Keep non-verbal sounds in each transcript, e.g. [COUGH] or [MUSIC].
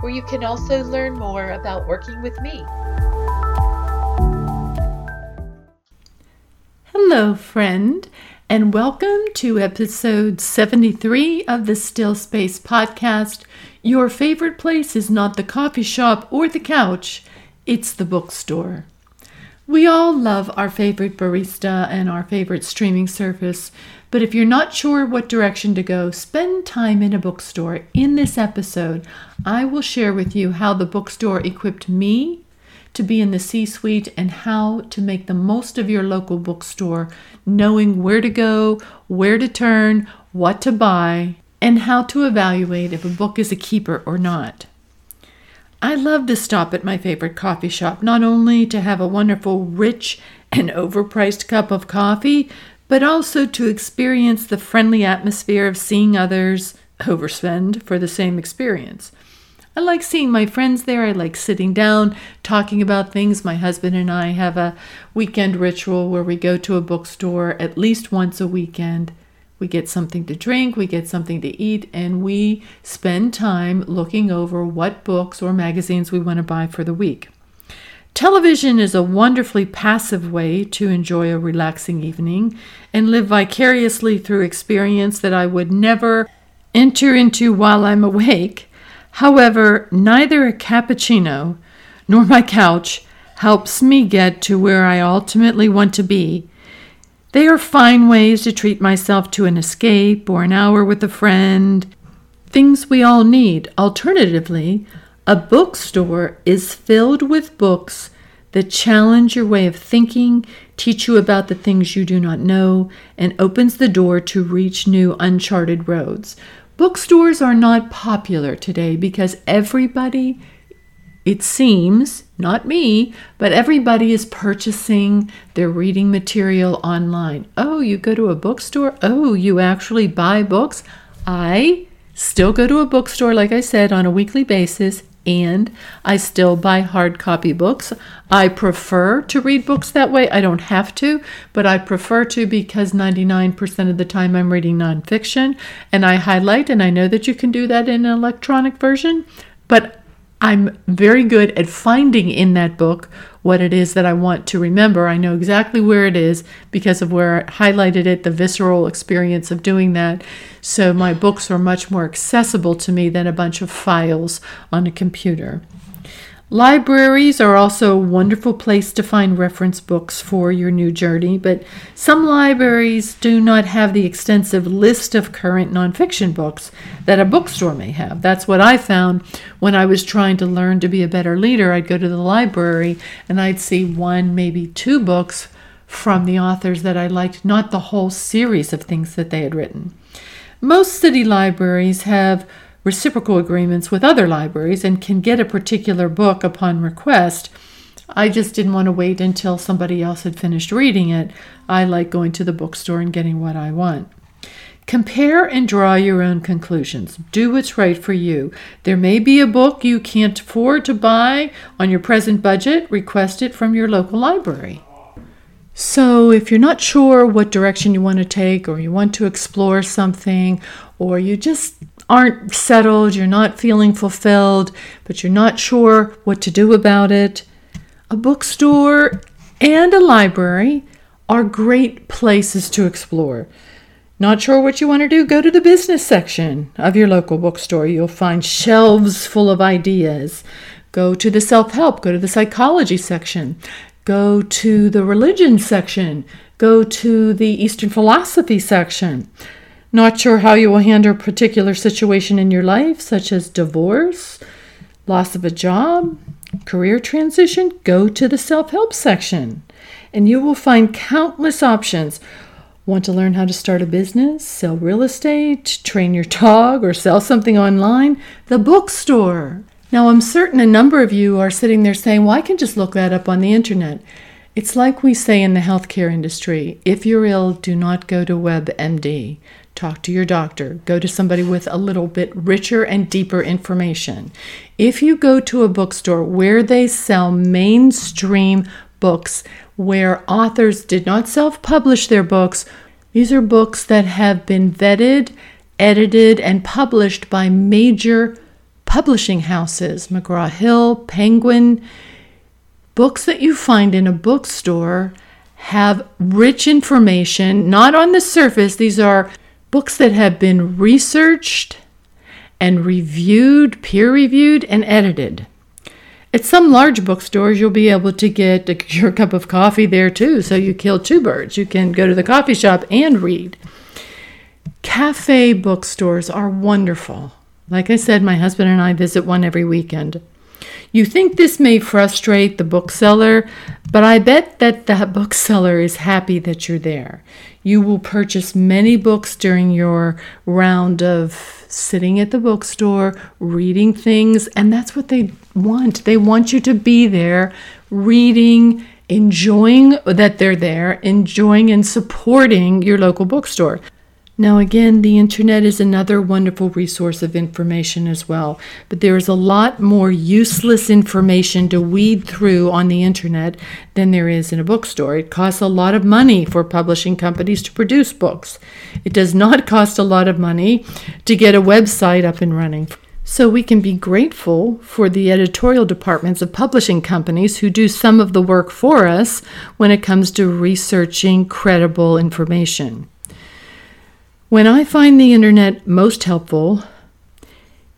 where you can also learn more about working with me. Hello, friend, and welcome to episode 73 of the Still Space podcast. Your favorite place is not the coffee shop or the couch, it's the bookstore. We all love our favorite barista and our favorite streaming service, but if you're not sure what direction to go, spend time in a bookstore. In this episode, I will share with you how the bookstore equipped me to be in the C suite and how to make the most of your local bookstore, knowing where to go, where to turn, what to buy, and how to evaluate if a book is a keeper or not. I love to stop at my favorite coffee shop, not only to have a wonderful, rich, and overpriced cup of coffee, but also to experience the friendly atmosphere of seeing others overspend for the same experience. I like seeing my friends there. I like sitting down, talking about things. My husband and I have a weekend ritual where we go to a bookstore at least once a weekend we get something to drink, we get something to eat, and we spend time looking over what books or magazines we want to buy for the week. Television is a wonderfully passive way to enjoy a relaxing evening and live vicariously through experience that I would never enter into while I'm awake. However, neither a cappuccino nor my couch helps me get to where I ultimately want to be they are fine ways to treat myself to an escape or an hour with a friend, things we all need. Alternatively, a bookstore is filled with books that challenge your way of thinking, teach you about the things you do not know, and opens the door to reach new uncharted roads. Bookstores are not popular today because everybody it seems, not me, but everybody is purchasing their reading material online. Oh, you go to a bookstore? Oh, you actually buy books? I still go to a bookstore, like I said, on a weekly basis, and I still buy hard copy books. I prefer to read books that way. I don't have to, but I prefer to because 99% of the time I'm reading nonfiction and I highlight, and I know that you can do that in an electronic version. But I'm very good at finding in that book what it is that I want to remember. I know exactly where it is because of where I highlighted it, the visceral experience of doing that. So my books are much more accessible to me than a bunch of files on a computer. Libraries are also a wonderful place to find reference books for your new journey, but some libraries do not have the extensive list of current nonfiction books that a bookstore may have. That's what I found when I was trying to learn to be a better leader. I'd go to the library and I'd see one, maybe two books from the authors that I liked, not the whole series of things that they had written. Most city libraries have reciprocal agreements with other libraries and can get a particular book upon request. I just didn't want to wait until somebody else had finished reading it. I like going to the bookstore and getting what I want. Compare and draw your own conclusions. Do what's right for you. There may be a book you can't afford to buy on your present budget, request it from your local library. So, if you're not sure what direction you want to take, or you want to explore something, or you just aren't settled, you're not feeling fulfilled, but you're not sure what to do about it, a bookstore and a library are great places to explore. Not sure what you want to do? Go to the business section of your local bookstore. You'll find shelves full of ideas. Go to the self help, go to the psychology section, go to the religion section, go to the Eastern philosophy section. Not sure how you will handle a particular situation in your life, such as divorce, loss of a job, career transition? Go to the self help section and you will find countless options. Want to learn how to start a business, sell real estate, train your dog, or sell something online? The bookstore. Now, I'm certain a number of you are sitting there saying, Well, I can just look that up on the internet. It's like we say in the healthcare industry if you're ill, do not go to WebMD. Talk to your doctor. Go to somebody with a little bit richer and deeper information. If you go to a bookstore where they sell mainstream books, where authors did not self publish their books, these are books that have been vetted, edited, and published by major publishing houses McGraw Hill, Penguin. Books that you find in a bookstore have rich information, not on the surface. These are books that have been researched and reviewed, peer reviewed, and edited. At some large bookstores, you'll be able to get a, [LAUGHS] your cup of coffee there too, so you kill two birds. You can go to the coffee shop and read. Cafe bookstores are wonderful. Like I said, my husband and I visit one every weekend. You think this may frustrate the bookseller, but I bet that the bookseller is happy that you're there. You will purchase many books during your round of sitting at the bookstore, reading things, and that's what they want. They want you to be there reading, enjoying that they're there, enjoying and supporting your local bookstore. Now, again, the internet is another wonderful resource of information as well, but there is a lot more useless information to weed through on the internet than there is in a bookstore. It costs a lot of money for publishing companies to produce books. It does not [LAUGHS] cost a lot of money to get a website up and running. So we can be grateful for the editorial departments of publishing companies who do some of the work for us when it comes to researching credible information. When I find the internet most helpful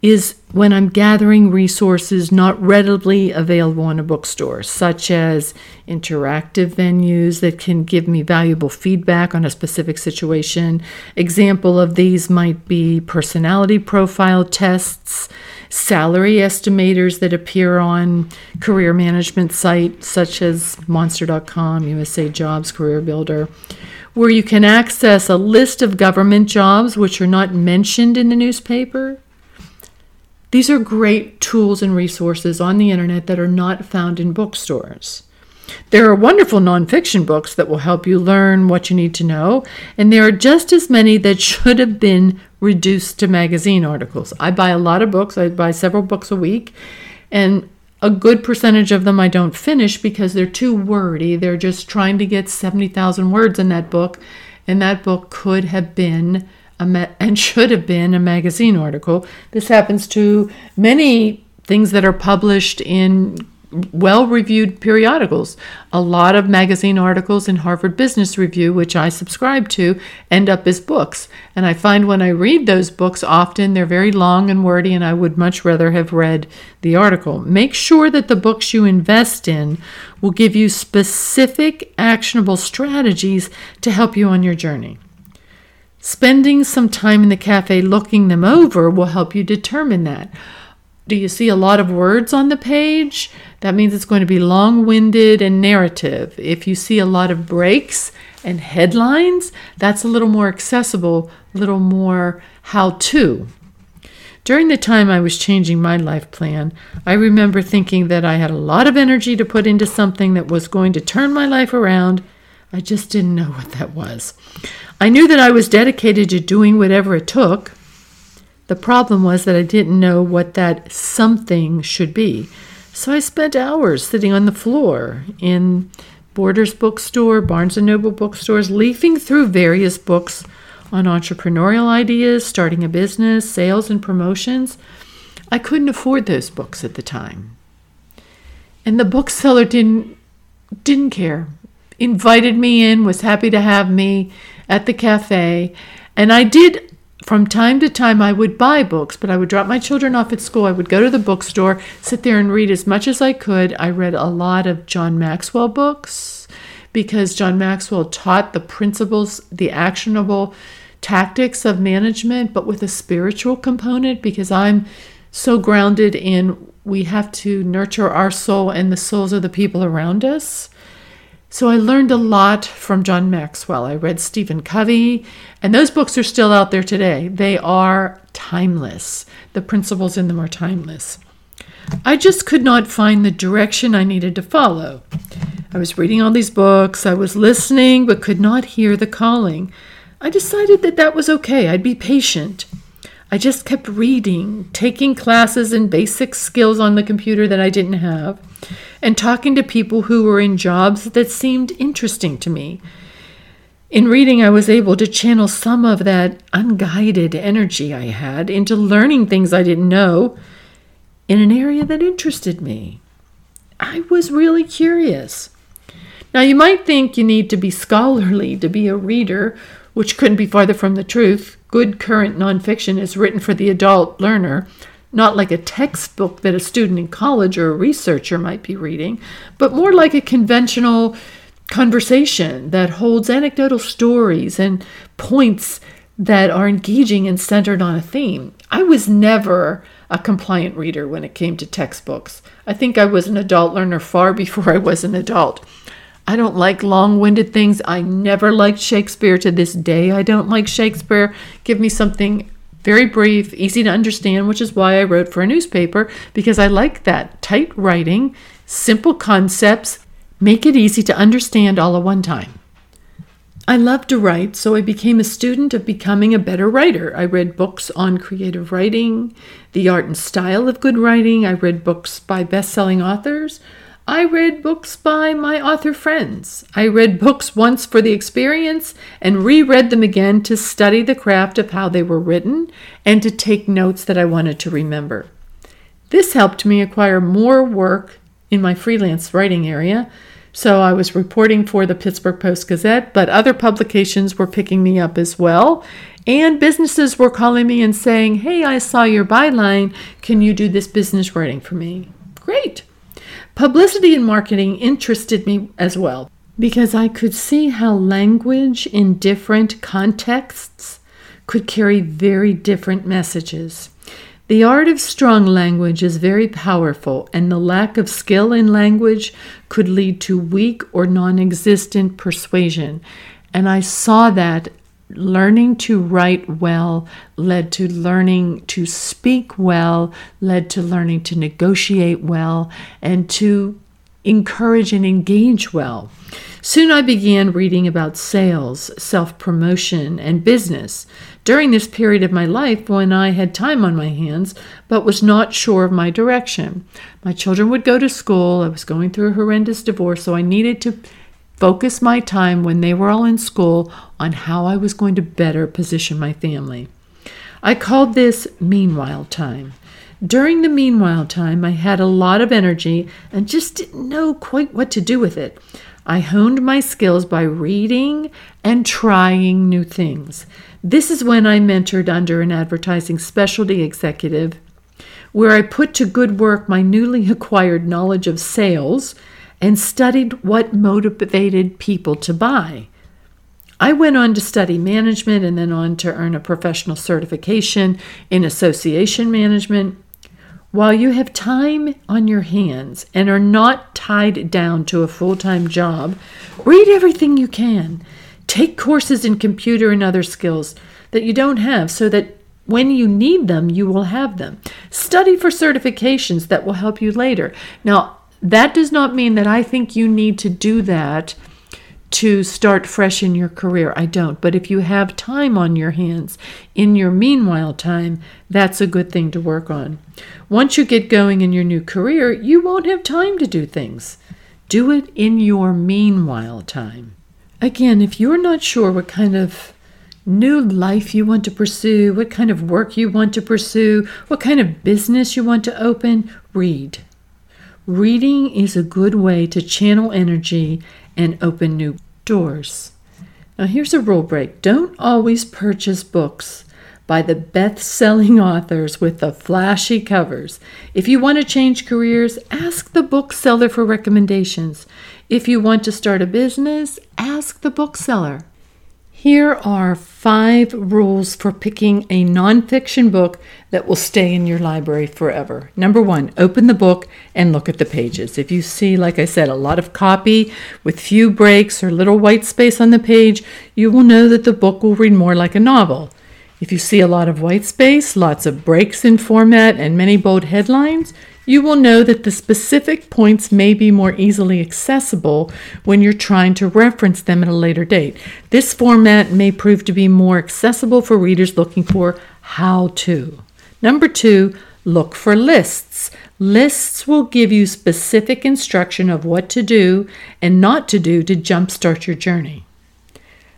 is when I'm gathering resources not readily available in a bookstore, such as interactive venues that can give me valuable feedback on a specific situation. Example of these might be personality profile tests, salary estimators that appear on career management sites such as monster.com, USA Jobs, Career Builder where you can access a list of government jobs which are not mentioned in the newspaper. These are great tools and resources on the internet that are not found in bookstores. There are wonderful nonfiction books that will help you learn what you need to know, and there are just as many that should have been reduced to magazine articles. I buy a lot of books, I buy several books a week, and a good percentage of them I don't finish because they're too wordy. They're just trying to get 70,000 words in that book, and that book could have been ma- [LAUGHS] and should have been a magazine article. This happens to many things that are published in well reviewed periodicals. A lot of magazine articles in Harvard Business Review, which I subscribe to, end up as books. And I find when I read those books, often they're very long and wordy, and I would much rather have read the article. Make sure that the books you invest in will give you specific, actionable strategies to help you on your journey. Spending some time in the cafe looking them over will help you determine that. Do you see a lot of words on the page? That means it's going to be long winded and narrative. If you see a lot of breaks and headlines, that's a little more accessible, a little more how to. During the time I was changing my life plan, I remember thinking that I had a lot of energy to put into something that was going to turn my life around. I just didn't know what that was. I knew that I was dedicated to doing whatever it took the problem was that I didn't know what that something should be. So I spent hours sitting on the floor in Borders bookstore, Barnes and Noble bookstores, leafing through various books on entrepreneurial ideas, starting a business, sales and promotions. I couldn't afford those books at the time. And the bookseller didn't didn't care. Invited me in, was happy to have me at the cafe, and I did from time to time I would buy books, but I would drop my children off at school. I would go to the bookstore, sit there and read as much as I could. I read a lot of John Maxwell books because John Maxwell taught the principles, the actionable tactics of management, but with a spiritual component because I'm so grounded in we have to nurture our soul and the souls of the people around us. So I learned a lot from John Maxwell. I read Stephen Covey, and those books are still out there today. They are timeless. The principles in them are timeless. I just could not find the direction I needed to follow. I was reading all these books, I was listening, but could not hear the calling. I decided that that was okay. I'd be patient. I just kept reading, taking classes and basic skills on the computer that I didn't have, and talking to people who were in jobs that seemed interesting to me. In reading, I was able to channel some of that unguided energy I had into learning things I didn't know in an area that interested me. I was really curious. Now, you might think you need to be scholarly to be a reader, which couldn't be farther from the truth good current nonfiction is written for the adult learner, not like a textbook that a student in college or a researcher might be reading, but more like a conventional conversation that holds anecdotal stories and points that are engaging and centered on a theme. I was never a compliant reader when it came to textbooks. I think I was an adult learner far [LAUGHS] before I was an adult. I don't like long winded things. I never liked Shakespeare to this day. I don't like Shakespeare. Give me something very brief, easy to understand, which is why I wrote for a newspaper, because I like that tight writing, simple concepts, make it easy to understand all at one time. I love to write, so I became a student of becoming a better writer. I read books on creative writing, the art and style of good writing. I read books by best selling authors. I read books by my author friends. I read books once for the experience and reread them again to study the craft of how they were written and to take notes that I wanted to remember. This helped me acquire more work in my freelance writing area. So I was reporting for the Pittsburgh Post Gazette, but other publications were picking me up as well. And businesses were calling me and saying, Hey, I saw your byline. Can you do this business writing for me? Great. Publicity and marketing interested me as well because I could see how language in different contexts could carry very different messages. The art of strong language is very powerful, and the lack of skill in language could lead to weak or non existent persuasion. And I saw that learning to write well led to learning to speak well, led to learning to negotiate well, and to encourage and engage well. Soon I began reading about sales, self promotion, and business. During this period of my life, when I had time on my hands but was not sure of my direction, my children would go to school. I was going through a horrendous divorce, so I needed to focus my time when they were all in school on how I was going to better position my family. I called this meanwhile time. During the meanwhile time, I had a lot of energy and just didn't know quite what to do with it. I honed my skills by reading and trying new things. This is when I mentored under an advertising specialty executive, where I put to good work my newly [LAUGHS] acquired knowledge of sales and studied what motivated people to buy. I went on to study management and then on to earn a professional certification in association management. While you have time on your hands and are not tied down to a full time job, read everything you can. Take courses in computer and other skills that you don't have so that when you need them, you will have them. Study for certifications that will help you later. Now, that does not mean that I think you need to do that to start fresh in your career. I don't. But if you have time on your hands in your meanwhile time, that's a good thing to work on. Once you get going in your new career, you won't have time to do things. Do it in your meanwhile time. Again, if you're not sure what kind of new life you want to pursue, what kind of work you want to pursue, what kind of business you want to open, read. Reading is a good way to channel energy and open new doors. Now, here's a rule break don't always purchase books, by the best selling authors with the flashy covers. If you want to change careers, ask the bookseller for recommendations. If you want to start a business, ask the bookseller. Here are five rules for picking a nonfiction book that will stay in your library forever. Number one, open the book and look at the pages. If you see, like I said, a lot of copy with few breaks or little white space on the page, you will know that the book will read more like a novel. If you see a lot of white space, lots of breaks in format, and many bold headlines, you will know that the specific points may be more easily accessible when you're trying to reference them at a later date. This format may prove to be more accessible for readers looking for how to. Number two, look for lists. Lists will give you specific instruction of what to do and not to do to jumpstart your journey.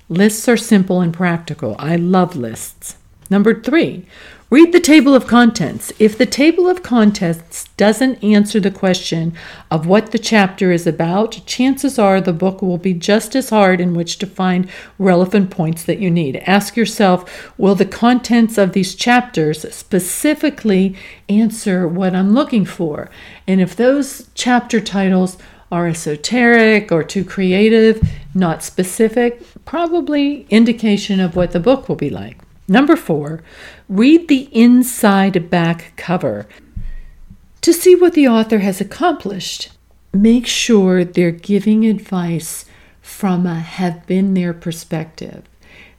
Lists are simple and practical. I love lists. Number three, Read the table of contents. If the table of contents doesn't answer the question of what the chapter is about, chances are the book will be just as hard in which to find relevant points that you need. Ask yourself Will the contents of these chapters specifically answer what I'm looking for? And if those chapter titles are esoteric or too creative, not specific, probably indication of what the book will be like. Number four, read the inside back cover to see what the author has accomplished. Make sure they're giving advice from a have been there perspective.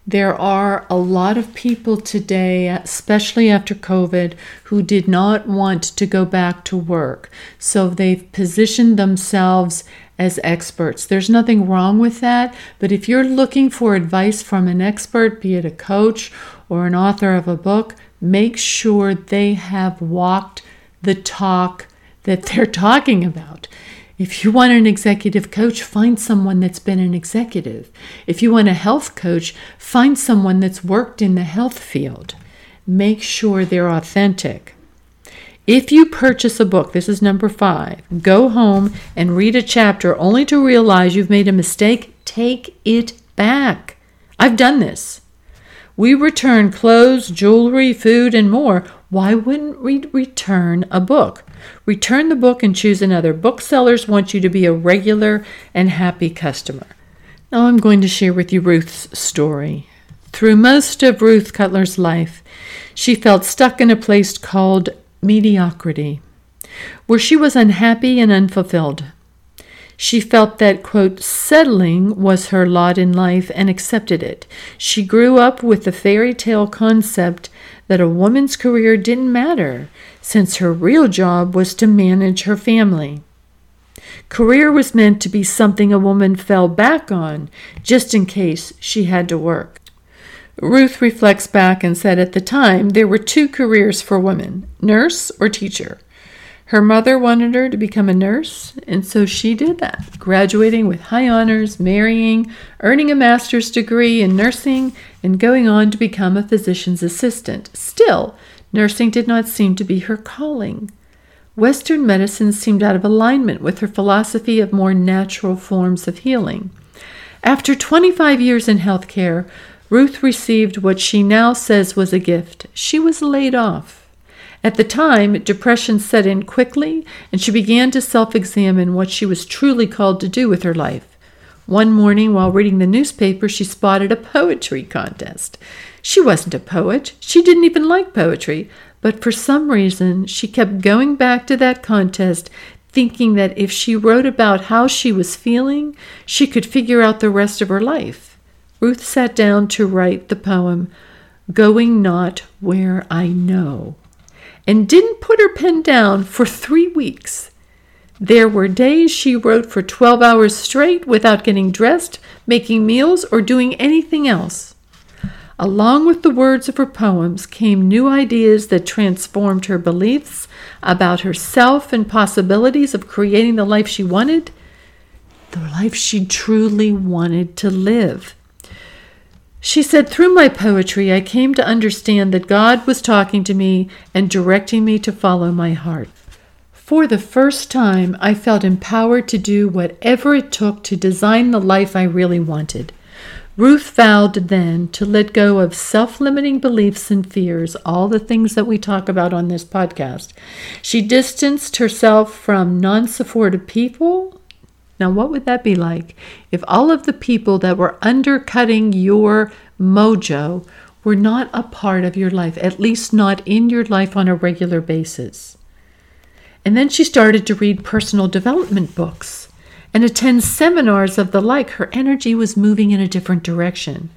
There are a lot of people today, especially after COVID, who did not want to go back to work. So they've positioned themselves as experts. There's nothing wrong with that, but if you're looking for advice from an expert, be it a coach or an author of a book, make sure they have walked the talk that [LAUGHS] they're talking about. If you want an executive coach, find someone that's been an executive. If you want a health coach, find someone that's worked in the health field. Make sure they're authentic. If you purchase a book, this is number five, go home and read a chapter only to realize you've made a mistake, take it back. I've done this. We return clothes, jewelry, food, and more. Why wouldn't we return a book? Return the book and choose another. Booksellers want you to be a regular and happy customer. Now I'm going to share with you Ruth's story. Through most of Ruth Cutler's life, she felt stuck in a place called mediocrity, where she was unhappy and unfulfilled. She felt that, quote, settling was her lot in life and accepted it. She grew up with the fairy tale concept that a woman's career didn't matter, since her real job was to manage her family. Career was meant to be something a woman fell back on just in case she had to work. Ruth reflects back and said at the time there were two careers for women nurse or teacher. Her mother wanted her to become a nurse, and so she did that, graduating with high honors, marrying, earning a master's degree in nursing, and going on to become a physician's assistant. Still, nursing did not seem to be her calling. Western medicine seemed out of alignment with her philosophy of more natural forms of healing. After 25 years in healthcare, Ruth received what she now says was a gift. She was laid off. At the time, depression set in quickly, and she began to self examine what she was truly called to do with her life. One morning, while reading the newspaper, she spotted a poetry contest. She wasn't a poet, she didn't even like poetry, but for some reason, she kept going back to that contest, thinking that if she wrote about how she was feeling, she could figure out the rest of her life. Ruth sat down to write the poem, Going Not Where I Know, and didn't put her pen down for three weeks. There were days she wrote for 12 hours straight without getting dressed, making meals, or doing anything else. Along with the words of her poems came new ideas that transformed her beliefs about herself and possibilities of creating the life she wanted, the life she truly wanted to live. She said, Through my poetry, I came to understand that God was talking to me and directing me to follow my heart. For the first time, I felt empowered to do whatever it took to design the life I really wanted. Ruth vowed then to let go of self limiting beliefs and fears, all the things that we talk about on this podcast. She distanced herself from non supportive people. Now, what would that be like if all of the people that were undercutting your mojo were not a part of your life, at least not in your life on a regular basis? And then she started to read personal development books and attend seminars of the like, her energy was moving in a different direction.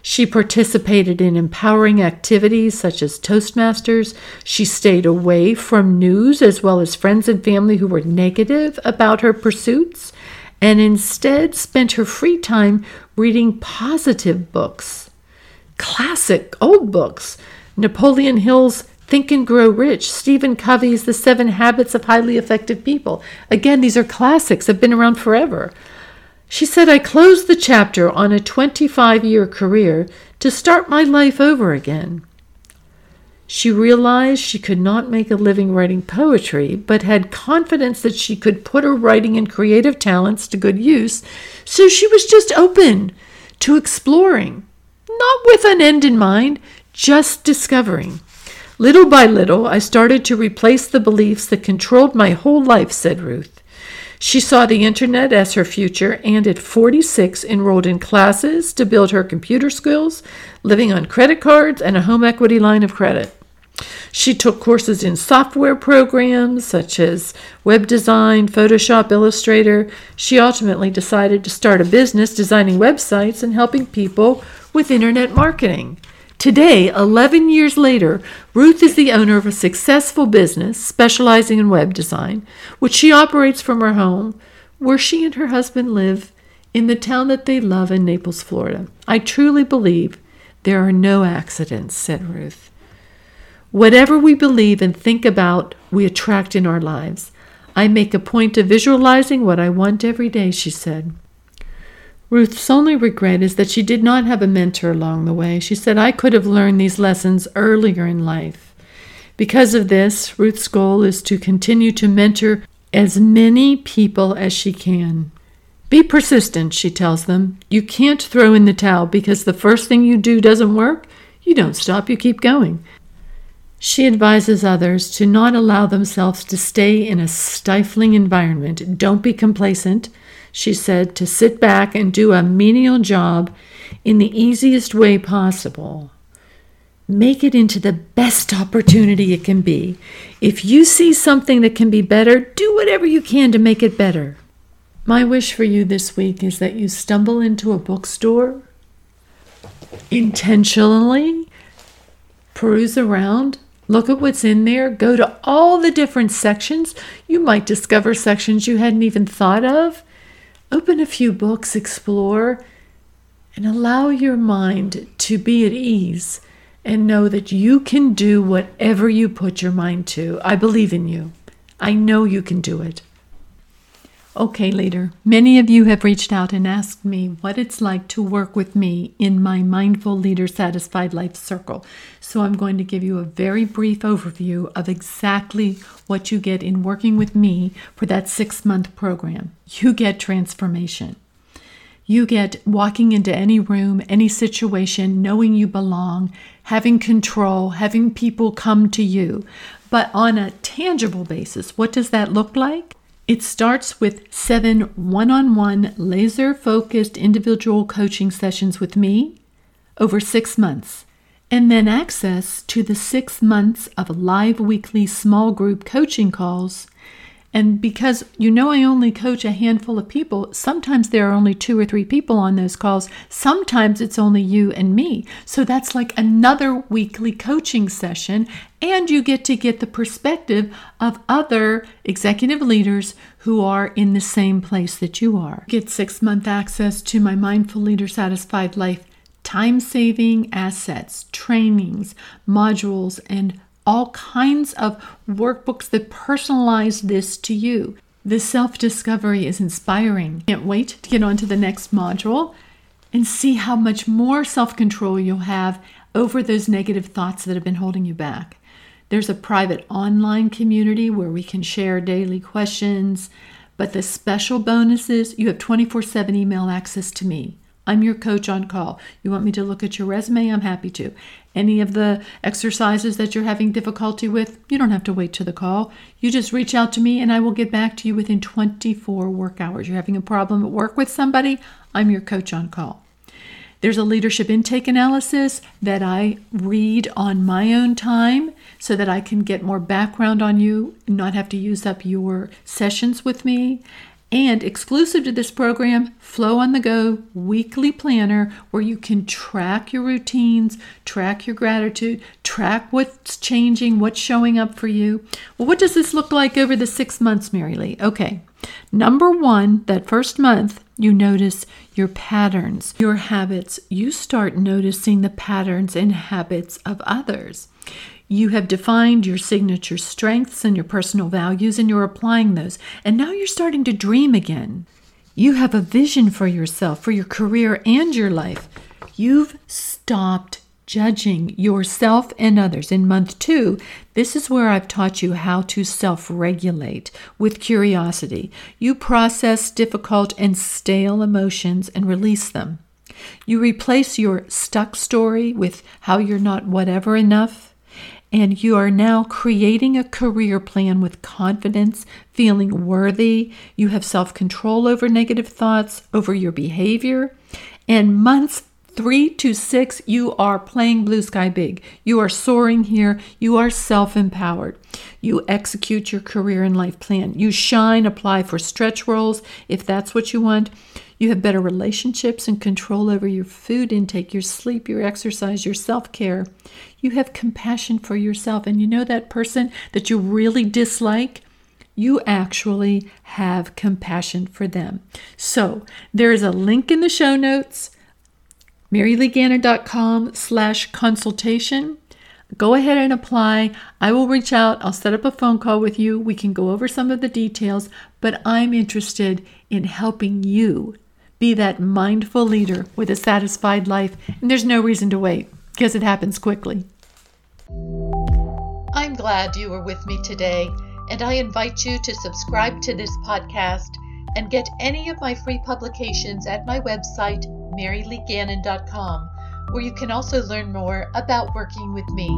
She participated in empowering activities such as Toastmasters. She stayed away from news as well as friends and family who were negative about her pursuits and instead spent her free time reading positive books, classic old books. Napoleon Hill's Think and Grow Rich, Stephen Covey's The Seven Habits of Highly Effective People. Again, these are classics, have been around forever. She said, I closed the chapter on a 25 year career to start my life over again. She realized she could not make a living writing poetry, but had confidence that she could put her writing and creative talents to good use, so she was just open to exploring, not with an end in mind, just discovering. Little by little, I started to replace the beliefs that controlled my whole life, said Ruth. She saw the internet as her future and at 46 enrolled in classes to build her computer skills, living on credit cards and a home equity line of credit. She took courses in software programs such as web design, Photoshop, Illustrator. She ultimately decided to start a business designing websites and helping people with internet marketing. Today, 11 years later, Ruth is the owner of a successful business specializing in web design, which she operates from her home, where she and her husband live in the town that they love in Naples, Florida. I truly believe there are no accidents, said Ruth. Whatever we believe and think about, we attract in our lives. I make a point of visualizing what I want every day, she said. Ruth's only regret is that she did not have a mentor along the way. She said, I could have learned these lessons earlier in life. Because of this, Ruth's goal is to continue to mentor as many people as she can. Be persistent, she tells them. You can't throw in the towel because the first thing you do doesn't work. You don't stop, you keep going. She advises others to not allow themselves to stay in a stifling environment. Don't be complacent she said, to sit back and do a menial job in the easiest way possible. Make it into the best opportunity it can be. If you see something that can be better, do whatever you can to make it better. My wish for you this week is that you stumble into a bookstore intentionally, peruse around, look at what's in there, go to all the different sections. You might discover sections you hadn't even thought of. Open a few books, explore, and allow your mind to be at ease and know that you can do whatever you put your mind to. I believe in you. I know you can do it. Okay, leader, many of you have reached out and asked me what it's like to work with me in my Mindful Leader Satisfied Life Circle. So I'm going to give you a very brief overview of exactly what you get in working with me for that six month program. You get transformation. You get walking into any room, any situation, knowing you belong, having control, having people come to you. But on a tangible basis, what does that look like? It starts with seven one on one laser focused individual coaching sessions with me over six months, and then access to the six months of live weekly small group coaching calls and because you know I only coach a handful of people, sometimes there are only two or three people on those calls. Sometimes it's only you and me. So that's like another weekly coaching session. And you get to get the perspective of other executive leaders who are in the same place that you are. Get six month access to my Mindful Leader Satisfied Life time saving assets, trainings, modules, and all kinds of workbooks that personalize this to you. This self discovery is inspiring. Can't wait to get on to the next module and see how much more self control you'll have over those negative thoughts that have been holding you back. There's a private online community where we can share daily questions, but the special bonuses you have 24 7 email access to me I'm your coach on call. You want me to look at your resume? I'm happy to. Any of the exercises that you're having difficulty with, you don't have to wait to the call. You just reach out to me and I will get back to you within 24 work hours. You're having a problem at work with somebody? I'm your coach on call. There's a leadership intake analysis that I read on my own time so that I can get more background on you and not have to use up your sessions with me. And exclusive to this program, Flow on the Go weekly planner where you can track your routines, track your gratitude, track what's changing, what's showing up for you. Well, what does this look like over the six months, Mary Lee? Okay. Number one, that first month, you notice your patterns, your habits. You start noticing the patterns and habits of others. You have defined your signature strengths and your personal values, and you're applying those. And now you're starting to dream again. You have a vision for yourself, for your career, and your life. You've stopped judging yourself and others. In month two, this is where I've taught you how to self regulate with curiosity. You process difficult and stale emotions and release them. You replace your stuck story with how you're not whatever enough. And you are now creating a career plan with confidence, feeling worthy. You have self control over negative thoughts, over your behavior. And months three to six, you are playing blue sky big. You are soaring here. You are self empowered. You execute your career and life plan. You shine, apply for stretch roles if that's what you want. You have better relationships and control over your food intake, your sleep, your exercise, your self care. You have compassion for yourself. And you know that person that you really dislike? You actually have compassion for them. So there is a link in the show notes maryleegannon.com slash consultation. Go ahead and apply. I will reach out. I'll set up a phone call with you. We can go over some of the details, but I'm interested in helping you be that mindful leader with a satisfied life. And there's no reason to wait because it happens quickly. I'm glad you were with me today, and I invite you to subscribe to this podcast and get any of my free publications at my website, maryleegannon.com, where you can also learn more about working with me.